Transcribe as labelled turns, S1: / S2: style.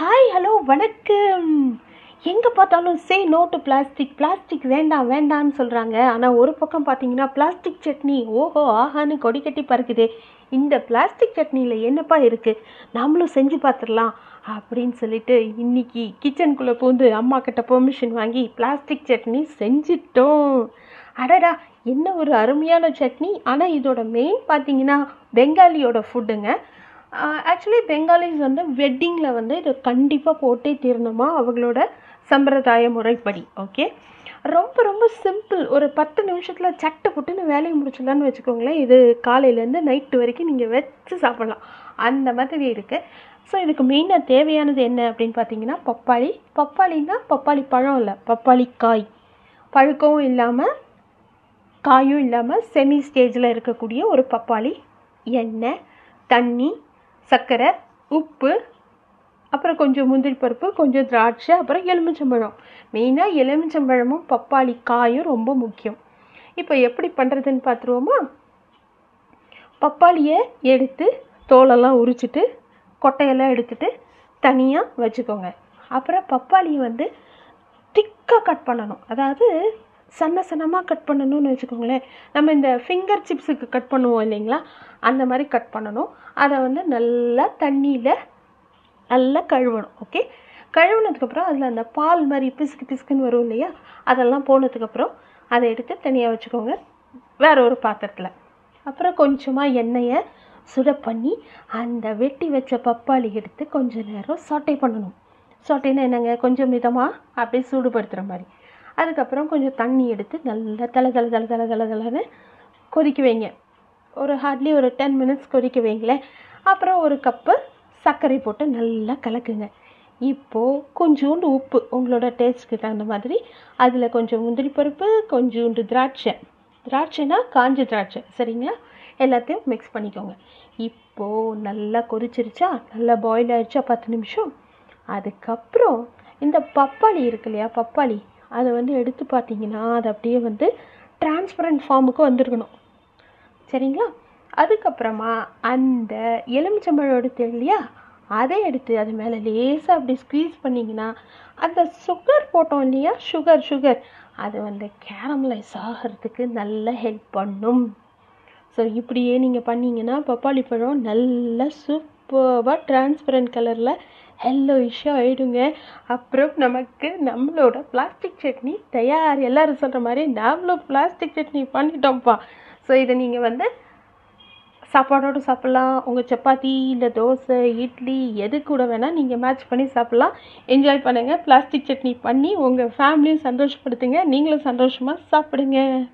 S1: Hi hello வணக்கம். எங்கே பார்த்தாலும் say no to plastic plastic வேண்டாம் வேண்டாம்னு சொல்கிறாங்க ஆனால் ஒரு பக்கம் பார்த்தீங்கன்னா பிளாஸ்டிக் சட்னி ஓஹோ ஆஹான்னு கொடி கட்டி பறக்குதே. இந்த பிளாஸ்டிக் சட்னியில் என்னப்பா இருக்குது நம்மளும் செஞ்சு பார்த்துடலாம் அப்படின்னு சொல்லிட்டு இன்றைக்கி கிச்சனுக்குள்ளே பூந்து அம்மா கிட்ட பெர்மிஷன் வாங்கி பிளாஸ்டிக் சட்னி செஞ்சிட்டோம். அடடா என்ன ஒரு அருமையான சட்னி. ஆனால் இதோட மெயின் பார்த்தீங்கன்னா பெங்காலியோட ஃபுட்டுங்க ஆக்சுவலி பெங்காலிஸ் வந்து வெட்டிங்கில் வந்து இது கண்டிப்பாக போட்டே தீரணுமா? அவங்களோட சம்பிரதாய முறைப்படி ஓகே ரொம்ப ரொம்ப சிம்பிள் ஒரு பத்து நிமிஷத்தில் சட்டை போட்டுன்னு வேலையை முடிச்சிடலான்னு வச்சுக்கோங்களேன். இது காலையிலேருந்து நைட்டு வரைக்கும் நீங்கள் வச்சு சாப்பிட்லாம். அந்த மாதிரி இருக்குது ஸோ இதுக்கு மெயினாக தேவையானது என்ன அப்படின்னு பார்த்தீங்கன்னா பப்பாளி. பப்பாளின்னா பப்பாளி பழம் இல்லை பப்பாளி காய். பழுக்கவும் இல்லாமல் காயும் இல்லாமல் செமி ஸ்டேஜில் இருக்கக்கூடிய ஒரு பப்பாளி எண்ணெய் தண்ணி சர்க்கரை உப்பு அப்புறம் கொஞ்சம் முந்திரி பருப்பு கொஞ்சம் திராட்சை அப்புறம் எலுமிச்சம்பழம். மெயினாக எலுமிச்சம்பழமும் பப்பாளி காயும் ரொம்ப முக்கியம். இப்போ எப்படி பண்ணுறதுன்னு பார்த்துருவோமா பப்பாளியை எடுத்து தோலெல்லாம் உரிச்சிட்டு கொட்டையெல்லாம் எடுத்துட்டு தனியாக வச்சுக்கோங்க. அப்புறம் பப்பாளியை வந்து திக்காக கட் பண்ணணும். அதாவது சன்ன சன்னமாக கட் பண்ணணும்னு வச்சுக்கோங்களேன். நம்ம இந்த ஃபிங்கர் சிப்ஸுக்கு கட் பண்ணுவோம் இல்லைங்களா? அந்த மாதிரி கட் பண்ணணும். அதை வந்து நல்லா தண்ணியில் நல்லா கழுவணும் ஓகே கழுவுனதுக்கப்புறம் அதில் அந்த பால் மாதிரி பிசுக்கு பிசுக்குன்னு வரும் இல்லையா? அதெல்லாம் போனதுக்கப்புறம் அதை எடுத்து தனியாக வச்சுக்கோங்க. வேற ஒரு பாத்திரத்தில். அப்புறம் கொஞ்சமாக எண்ணெயை சுட பண்ணி அந்த வெட்டி வச்ச பப்பாளி எடுத்து கொஞ்சம் நேரம் சாட்டை பண்ணணும். சாட்டைன்னா என்னங்க? கொஞ்சம் மிதமாக அப்படியே சூடுபடுத்துகிற மாதிரி. அதுக்கப்புறம் கொஞ்சம் தண்ணி எடுத்து நல்லா தலை தலை தலை தலை தலை தலைன்னு கொதிக்க வைங்க. ஒரு ஹார்ட்லி ஒரு டென் மினிட்ஸ் கொதிக்க வைங்களேன் அப்புறம் ஒரு கப்பு சர்க்கரை போட்டு நல்லா கலக்குங்க. இப்போது கொஞ்சோண்டு உப்பு உங்களோட டேஸ்ட்டுக்கு தகுந்த மாதிரி. அதில் கொஞ்சம் முந்திரி பருப்பு கொஞ்சோண்டு திராட்சை. திராட்சைனா காஞ்ச திராட்சை சரிங்களா? எல்லாத்தையும் மிக்ஸ் பண்ணிக்கோங்க. இப்போது நல்லா கொதிச்சிருச்சா நல்லா பாயில் ஆயிடுச்சா பத்து நிமிஷம். அதுக்கப்புறம் இந்த பப்பாளி இருக்கு இல்லையா பப்பாளி? அதை வந்து எடுத்து பார்த்தீங்கன்னா அது அப்படியே வந்து டிரான்ஸ்பரண்ட் ஃபார்முக்கு வந்திருக்கணும். சரிங்களா? அதுக்கப்புறமா அந்த எலுமிச்சம்பழம் எடுத்து இல்லையா? அதை எடுத்து அது மேலே லேசாக அப்படி ஸ்க்வீஸ் பண்ணிங்கன்னா அந்த சுகர் போட்டோம் இல்லையா? சுகர் சுகர் அது வந்து கேரமலைஸ் ஆகிறதுக்கு நல்லா ஹெல்ப் பண்ணும். ஸோ இப்படியே நீங்கள் பண்ணிங்கன்னா பப்பாளி பழம் நல்ல சூப்பர்வாக டிரான்ஸ்பரண்ட் கலரில் எல்லோ இஷ்யூ ஆகிடுங்க அப்புறம் நமக்கு நம்மளோட பிளாஸ்டிக் சட்னி தயார். எல்லோரும் சொல்கிற மாதிரி நாமளும் பிளாஸ்டிக் சட்னி பண்ணிட்டோம்ப்பா. ஸோ இதை நீங்கள் வந்து சாப்பாடோடு சாப்பிட்லாம். உங்கள் சப்பாத்தி இல்லை தோசை இட்லி எது கூட வேணால் நீங்கள் மேட்ச் பண்ணி சாப்பிட்லாம். என்ஜாய் பண்ணுங்கள் பிளாஸ்டிக் சட்னி பண்ணி உங்கள் ஃபேமிலியும் சந்தோஷப்படுத்துங்க. நீங்களும் சந்தோஷமாக சாப்பிடுங்க.